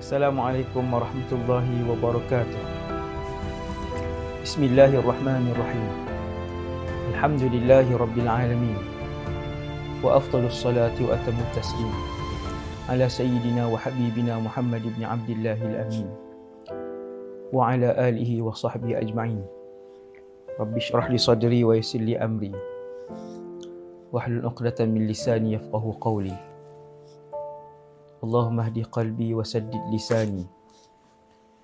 Assalamualaikum warahmatullahi wabarakatuh. Bismillahirrahmanirrahim. Alhamdulillahi rabbil alamin. Wa afdalus salati wa atamut taslim ala sayyidina wa habibina Muhammad ibn Abdullah al-Amin wa ala alihi wa sahbihi ajma'in. Rabbi shrah li sadri wa yassir li amri. Wahlul 'uqdatam min lisani yafqahu qawli. اللهم اهد qalbi وسدد لساني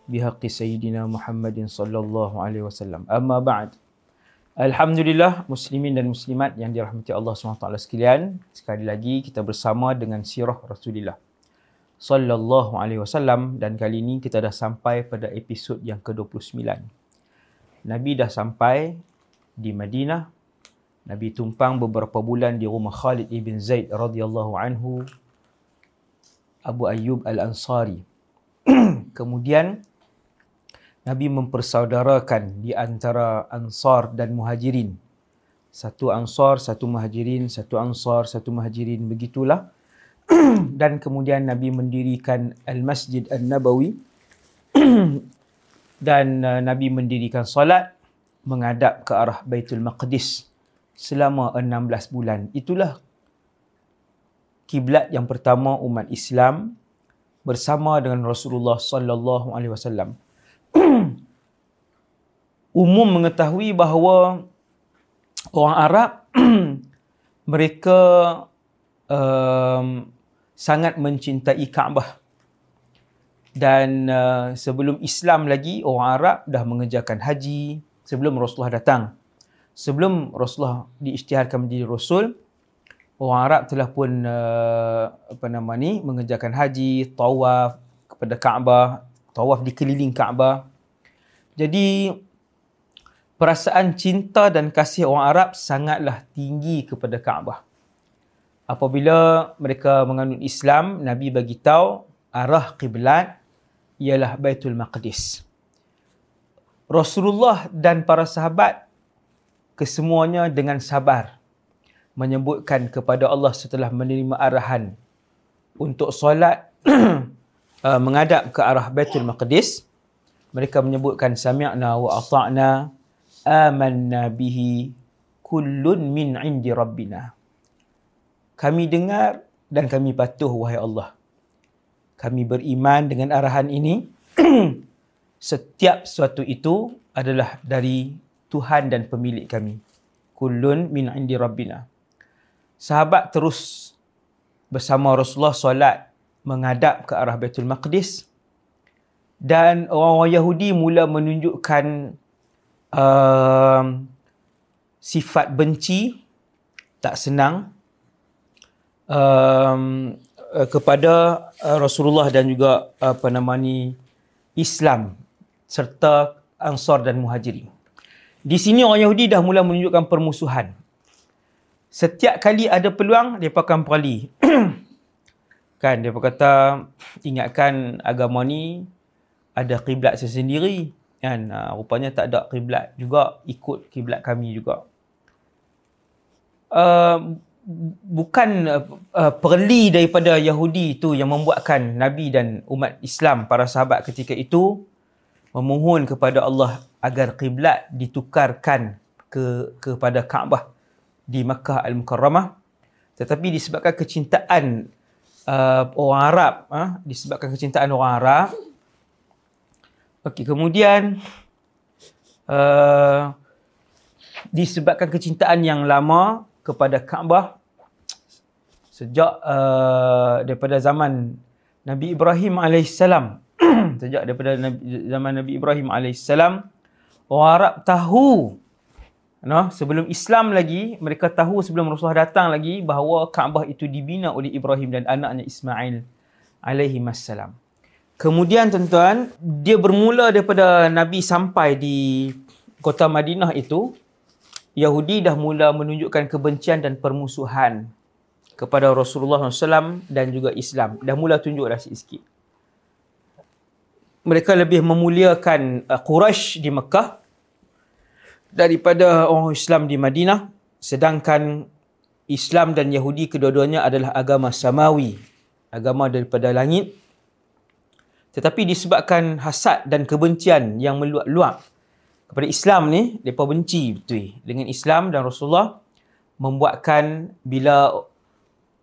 lisani سيدنا محمد Muhammadin sallallahu alaihi wasallam. Amma ba'd. Alhamdulillah muslimin dan muslimat yang dirahmati Allah SWT sekalian sekali lagi kita bersama dengan sirah Rasulullah sallallahu alaihi wasallam dan kali ini kita dah sampai pada episod yang ke-29. Nabi dah sampai di Madinah. Nabi tumpang beberapa bulan di rumah Khalid ibn Zaid radhiyallahu anhu Abu Ayyub Al-Ansari. Kemudian Nabi mempersaudarakan di antara Ansar dan Muhajirin. Satu Ansar, satu Muhajirin, satu Ansar, satu Muhajirin begitulah. dan kemudian Nabi mendirikan Al-Masjid An-Nabawi dan uh, Nabi mendirikan solat menghadap ke arah Baitul Maqdis selama 16 bulan. Itulah kiblat yang pertama umat Islam bersama dengan Rasulullah sallallahu alaihi wasallam. Umum mengetahui bahawa orang Arab mereka um, sangat mencintai Kaabah. Dan uh, sebelum Islam lagi orang Arab dah mengerjakan haji sebelum Rasulullah datang. Sebelum Rasulullah diisytiharkan menjadi rasul, orang Arab telah pun uh, apa nama ni mengerjakan haji, tawaf kepada Kaabah, tawaf di keliling Kaabah. Jadi perasaan cinta dan kasih orang Arab sangatlah tinggi kepada Kaabah. Apabila mereka menganut Islam, Nabi bagi tahu arah kiblat ialah Baitul Maqdis. Rasulullah dan para sahabat kesemuanya dengan sabar menyebutkan kepada Allah setelah menerima arahan untuk solat uh, menghadap ke arah Baitul Maqdis mereka menyebutkan sami'na wa ata'na amanna bihi kullun min indi rabbina. Kami dengar dan kami patuh wahai Allah. Kami beriman dengan arahan ini. Setiap sesuatu itu adalah dari Tuhan dan pemilik kami. Kullun min indi rabbina sahabat terus bersama Rasulullah solat menghadap ke arah Baitul Maqdis dan orang-orang Yahudi mula menunjukkan uh, sifat benci tak senang um, kepada uh, Rasulullah dan juga apa nama ni Islam serta Ansar dan Muhajirin. Di sini orang Yahudi dah mula menunjukkan permusuhan setiap kali ada peluang dia akan perali kan dia kata ingatkan agama ni ada kiblat sendiri kan uh, rupanya tak ada kiblat juga ikut kiblat kami juga. Uh, bukan uh, perli daripada Yahudi itu yang membuatkan Nabi dan umat Islam para sahabat ketika itu memohon kepada Allah agar kiblat ditukarkan ke kepada Kaabah di Makkah Al-Mukarramah tetapi disebabkan kecintaan uh, orang Arab uh, disebabkan kecintaan orang Arab. Okey kemudian uh, disebabkan kecintaan yang lama kepada Kaabah sejak uh, daripada zaman Nabi Ibrahim alaihissalam. Sejak daripada Nabi, zaman Nabi Ibrahim alaihissalam orang Arab tahu No, sebelum Islam lagi, mereka tahu sebelum Rasulullah datang lagi bahawa Kaabah itu dibina oleh Ibrahim dan anaknya Ismail alaihi wassalam. Kemudian tuan-tuan, dia bermula daripada Nabi sampai di kota Madinah itu, Yahudi dah mula menunjukkan kebencian dan permusuhan kepada Rasulullah SAW dan juga Islam. Dah mula tunjuk dah sikit-sikit. Mereka lebih memuliakan uh, Quraisy di Mekah daripada orang Islam di Madinah sedangkan Islam dan Yahudi kedua-duanya adalah agama samawi agama daripada langit. Tetapi disebabkan hasad dan kebencian yang meluap-luap kepada Islam ni, mereka benci betul. Dengan Islam dan Rasulullah membuatkan bila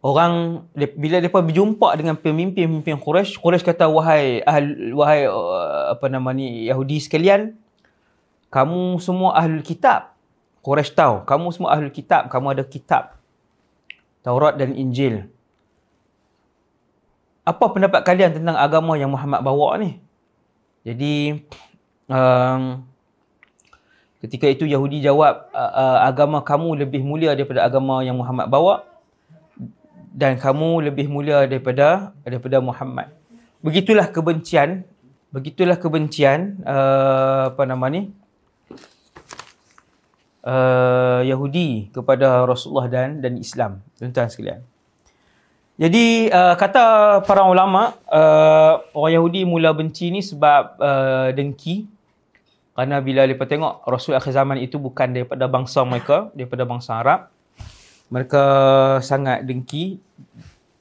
orang bila mereka berjumpa dengan pemimpin-pemimpin Quraisy, Quraisy kata wahai ahl, wahai uh, apa nama ni Yahudi sekalian, kamu semua ahli kitab. Quraisy tahu, kamu semua ahli kitab, kamu ada kitab Taurat dan Injil apa pendapat kalian tentang agama yang Muhammad bawa ni? Jadi um, ketika itu Yahudi jawab agama kamu lebih mulia daripada agama yang Muhammad bawa dan kamu lebih mulia daripada daripada Muhammad. Begitulah kebencian, begitulah kebencian uh, apa nama ni? Uh, Yahudi kepada Rasulullah dan dan Islam. Tuan-tuan sekalian. Jadi uh, kata para ulama uh, orang Yahudi mula benci ni sebab uh, dengki kerana bila mereka tengok Rasul akhir zaman itu bukan daripada bangsa mereka, daripada bangsa Arab. Mereka sangat dengki,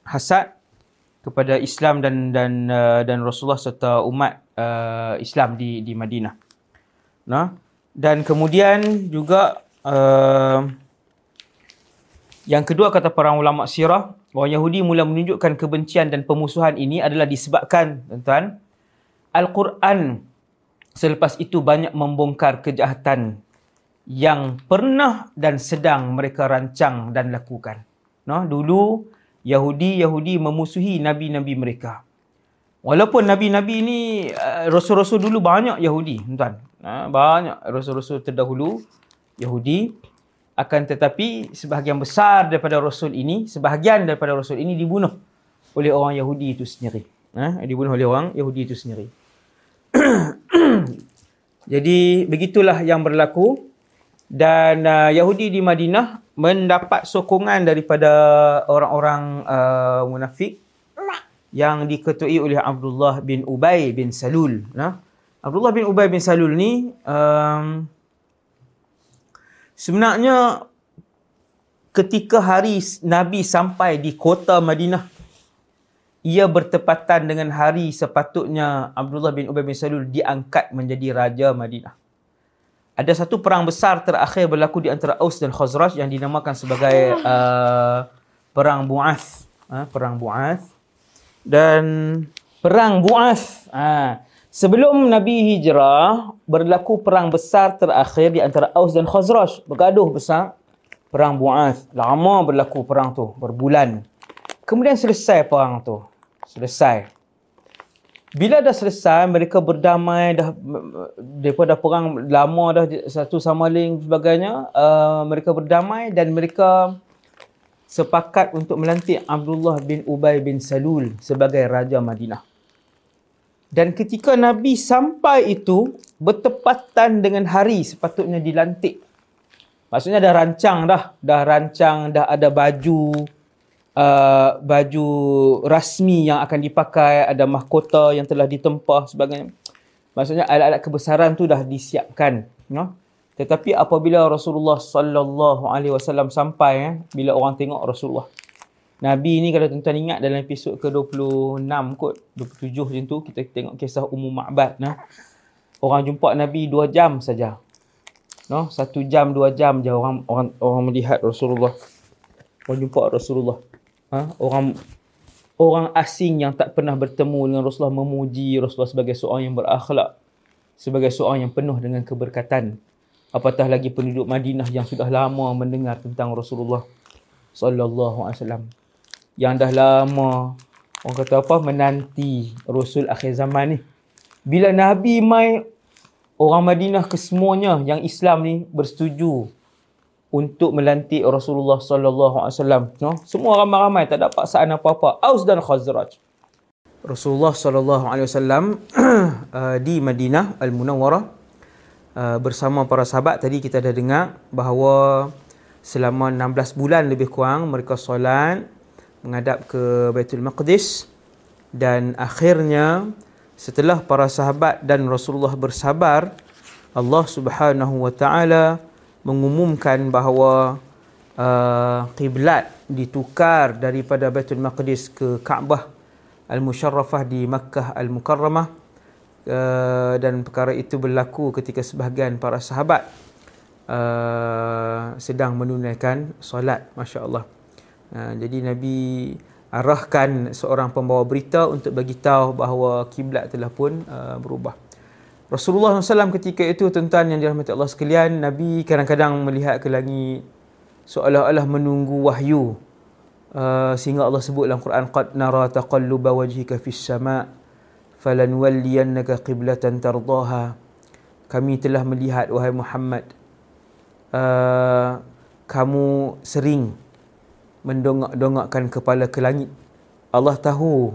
hasad kepada Islam dan dan uh, dan Rasulullah serta umat uh, Islam di di Madinah. Nah, dan kemudian juga uh, yang kedua kata para ulama sirah Orang Yahudi mula menunjukkan kebencian dan pemusuhan ini adalah disebabkan, tuan-tuan, Al-Quran selepas itu banyak membongkar kejahatan yang pernah dan sedang mereka rancang dan lakukan. No, dulu Yahudi-Yahudi memusuhi nabi-nabi mereka. Walaupun nabi-nabi ini uh, rasul-rasul dulu banyak Yahudi, tuan. Uh, banyak rasul-rasul terdahulu Yahudi. Akan tetapi sebahagian besar daripada rasul ini sebahagian daripada rasul ini dibunuh oleh orang Yahudi itu sendiri. Ha? dibunuh oleh orang Yahudi itu sendiri. Jadi begitulah yang berlaku. Dan uh, Yahudi di Madinah mendapat sokongan daripada orang-orang uh, munafik yang diketuai oleh Abdullah bin Ubay bin Salul. Nah Abdullah bin Ubay bin Salul ni um, Sebenarnya ketika hari Nabi sampai di kota Madinah ia bertepatan dengan hari sepatutnya Abdullah bin Ubay bin Salul diangkat menjadi raja Madinah. Ada satu perang besar terakhir berlaku di antara Aus dan Khazraj yang dinamakan sebagai uh, perang Bu'ath. Uh, perang Bu'ath. Dan perang Bu'ath. Uh, Sebelum Nabi hijrah, berlaku perang besar terakhir di antara Aus dan Khazraj. Bergaduh besar. Perang Bu'ath. Lama berlaku perang tu. Berbulan. Kemudian selesai perang tu. Selesai. Bila dah selesai, mereka berdamai. Dah, mereka dah perang lama dah satu sama lain sebagainya. Uh, mereka berdamai dan mereka sepakat untuk melantik Abdullah bin Ubay bin Salul sebagai Raja Madinah. Dan ketika Nabi sampai itu bertepatan dengan hari sepatutnya dilantik. Maksudnya dah rancang dah, dah rancang, dah ada baju uh, baju rasmi yang akan dipakai, ada mahkota yang telah ditempah sebagainya. Maksudnya alat-alat kebesaran tu dah disiapkan, no? Tetapi apabila Rasulullah sallallahu alaihi wasallam sampai eh, bila orang tengok Rasulullah Nabi ni kalau tuan-tuan ingat dalam episod ke-26 kot, 27 macam tu, kita tengok kisah Ummu Ma'bad. Nah. Orang jumpa Nabi 2 jam saja. No, satu jam, dua jam je orang orang orang melihat Rasulullah. Orang jumpa Rasulullah. Ha? Orang orang asing yang tak pernah bertemu dengan Rasulullah memuji Rasulullah sebagai seorang yang berakhlak. Sebagai seorang yang penuh dengan keberkatan. Apatah lagi penduduk Madinah yang sudah lama mendengar tentang Rasulullah sallallahu alaihi wasallam yang dah lama orang kata apa menanti Rasul akhir zaman ni. Bila Nabi mai orang Madinah kesemuanya yang Islam ni bersetuju untuk melantik Rasulullah sallallahu alaihi wasallam, no? Semua ramai-ramai tak ada paksaan apa-apa. Aus dan Khazraj. Rasulullah sallallahu alaihi wasallam uh, di Madinah Al-Munawwarah uh, bersama para sahabat tadi kita dah dengar bahawa selama 16 bulan lebih kurang mereka solat menghadap ke Baitul Maqdis dan akhirnya setelah para sahabat dan Rasulullah bersabar Allah Subhanahu wa taala mengumumkan bahawa kiblat uh, ditukar daripada Baitul Maqdis ke Kaabah Al-Musharrafah di Makkah Al-Mukarramah uh, dan perkara itu berlaku ketika sebahagian para sahabat uh, sedang menunaikan solat masya-Allah. Uh, jadi Nabi arahkan seorang pembawa berita untuk bagi tahu bahawa kiblat telah pun uh, berubah. Rasulullah SAW ketika itu tuan-tuan yang dirahmati Allah sekalian, Nabi kadang-kadang melihat ke langit seolah-olah menunggu wahyu. Uh, sehingga Allah sebut dalam Quran qad nara taqalluba wajhika fis sama' falanwalliyannaka qiblatan tardaha. Kami telah melihat wahai Muhammad uh, kamu sering mendongak-dongakkan kepala ke langit. Allah tahu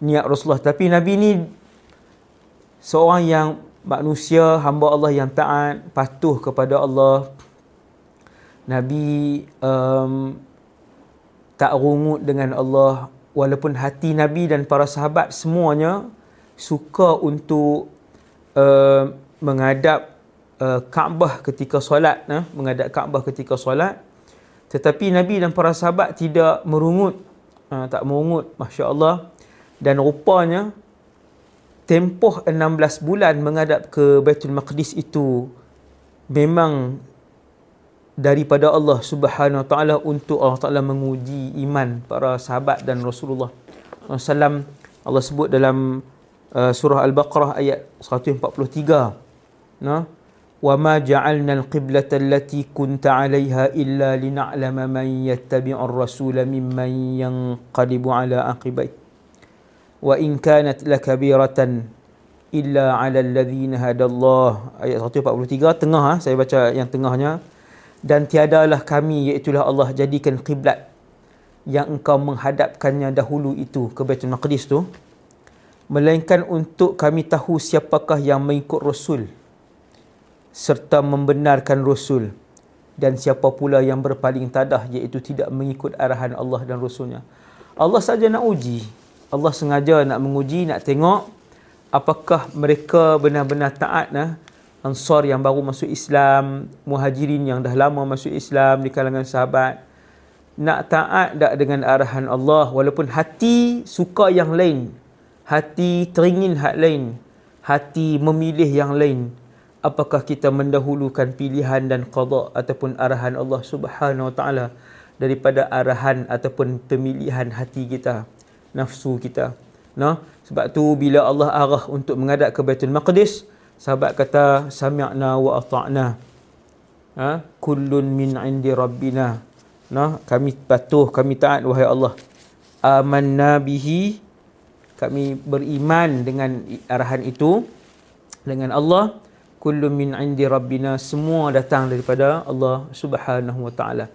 niat Rasulullah. Tapi Nabi ni seorang yang manusia hamba Allah yang taat patuh kepada Allah. Nabi um, tak rungut dengan Allah. Walaupun hati Nabi dan para sahabat semuanya suka untuk uh, menghadap uh, Kaabah ketika solat uh, menghadap Kaabah ketika solat tetapi Nabi dan para sahabat tidak merungut. Uh, tak merungut masya-Allah. Dan rupanya tempoh 16 bulan menghadap ke Baitul Maqdis itu memang daripada Allah Subhanahu Wa Taala untuk Allah Taala menguji iman para sahabat dan Rasulullah SAW Allah sebut dalam uh, surah Al-Baqarah ayat 143 nah ma ja'alna al-qiblata allati kunta 'alayha illa lin'alama man yattabi'u ar-rasula mimman yanqalibu 'ala aqibaihi wa in kanat lakabiratan illa 'ala alladhina hadallah. Ayat 143 tengah ha, saya baca yang tengahnya. Dan tiadalah kami iaitu Allah jadikan kiblat yang engkau menghadapkannya dahulu itu ke Baitul Maqdis tu. Melainkan untuk kami tahu siapakah yang mengikut rasul serta membenarkan rasul dan siapa pula yang berpaling tadah iaitu tidak mengikut arahan Allah dan rasulnya Allah saja nak uji Allah sengaja nak menguji, nak tengok apakah mereka benar-benar taat nah, Ansar yang baru masuk Islam, Muhajirin yang dah lama masuk Islam di kalangan sahabat. Nak taat tak dengan arahan Allah walaupun hati suka yang lain. Hati teringin hak lain. Hati memilih yang lain. Apakah kita mendahulukan pilihan dan qada ataupun arahan Allah Subhanahu Wa Taala daripada arahan ataupun pemilihan hati kita nafsu kita. Nah, sebab tu bila Allah arah untuk menghadap ke Baitul Maqdis, sahabat kata sami'na wa ata'na. Ha? Kullun min 'indi rabbina. Nah, kami patuh, kami taat wahai Allah. Amanna bihi. Kami beriman dengan arahan itu dengan Allah. Kullun min 'indi rabbina. Semua datang daripada Allah Subhanahu wa taala.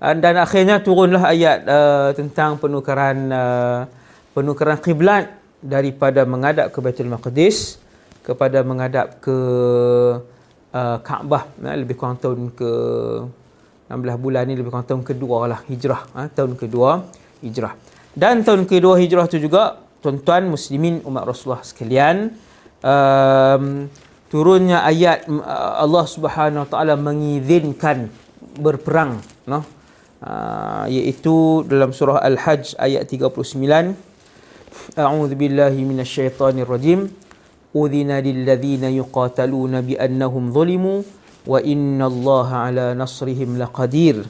Dan akhirnya turunlah ayat uh, tentang penukaran uh, penukaran kiblat daripada menghadap ke Baitul Maqdis kepada menghadap ke uh, Kaabah nah, lebih kurang tahun ke 16 bulan ni lebih kurang tahun kedua lah hijrah ha, tahun kedua hijrah dan tahun kedua hijrah tu juga tuan-tuan muslimin umat Rasulullah sekalian um, turunnya ayat mm, uh, Allah Subhanahu Wa Taala mengizinkan berperang no? Uh, iaitu dalam surah Al-Hajj ayat 39 A'udzu billahi minasyaitonir rajim. Udhina lilladhina yuqataluna bi annahum zulimu wa inna ala nasrihim laqadir.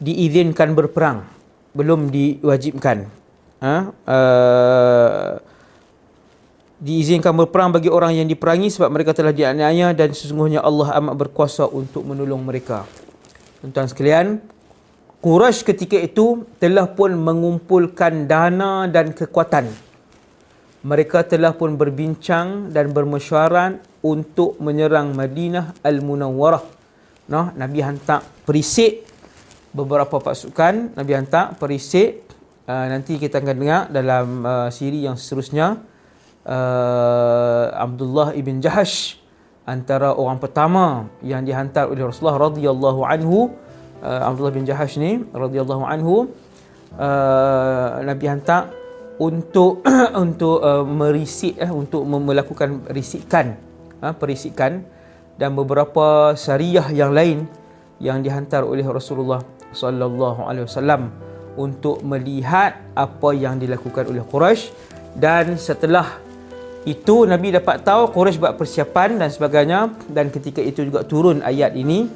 Diizinkan berperang belum diwajibkan. Ha? uh, diizinkan berperang bagi orang yang diperangi sebab mereka telah dianiaya dan sesungguhnya Allah amat berkuasa untuk menolong mereka. Tuan-tuan sekalian Quraisy ketika itu telah pun mengumpulkan dana dan kekuatan. Mereka telah pun berbincang dan bermesyuarat untuk menyerang Madinah Al-Munawwarah. Noh, Nabi hantar perisik beberapa pasukan, Nabi hantar perisik. Uh, nanti kita akan dengar dalam uh, siri yang seterusnya uh, Abdullah ibn Jahash antara orang pertama yang dihantar oleh Rasulullah radhiyallahu anhu. Uh, Abdullah bin Jahash ni radhiyallahu anhu uh, Nabi hantar untuk untuk uh, merisik eh untuk melakukan risikan uh, perisikan dan beberapa syariah yang lain yang dihantar oleh Rasulullah sallallahu alaihi wasallam untuk melihat apa yang dilakukan oleh Quraisy. Dan setelah itu Nabi dapat tahu Quraisy buat persiapan dan sebagainya dan ketika itu juga turun ayat ini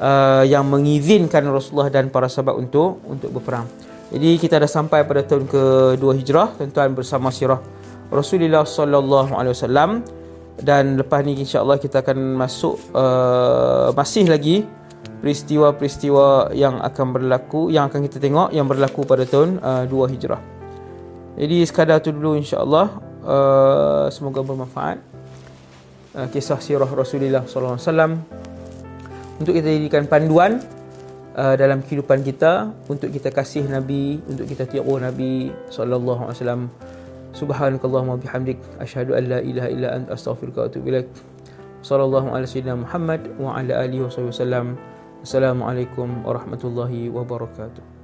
uh, yang mengizinkan Rasulullah dan para sahabat untuk untuk berperang. Jadi kita dah sampai pada tahun ke-2 Hijrah tuan-tuan bersama sirah Rasulullah sallallahu alaihi wasallam dan lepas ni insya-Allah kita akan masuk uh, masih lagi peristiwa-peristiwa yang akan berlaku yang akan kita tengok yang berlaku pada tahun uh, 2 Hijrah. Jadi sekadar tu dulu insya-Allah uh, semoga bermanfaat. Uh, kisah sirah Rasulullah sallallahu alaihi wasallam untuk kita jadikan panduan uh, dalam kehidupan kita untuk kita kasih nabi untuk kita tiru nabi sallallahu alaihi wasallam. Subhanakallahumma bihamdik asyhadu an la ilaha illa anta astaghfiruka wa atubu ilaik. Sallallahu alaihi wasallam Muhammad wa ala alihi wasallam assalamualaikum warahmatullahi wabarakatuh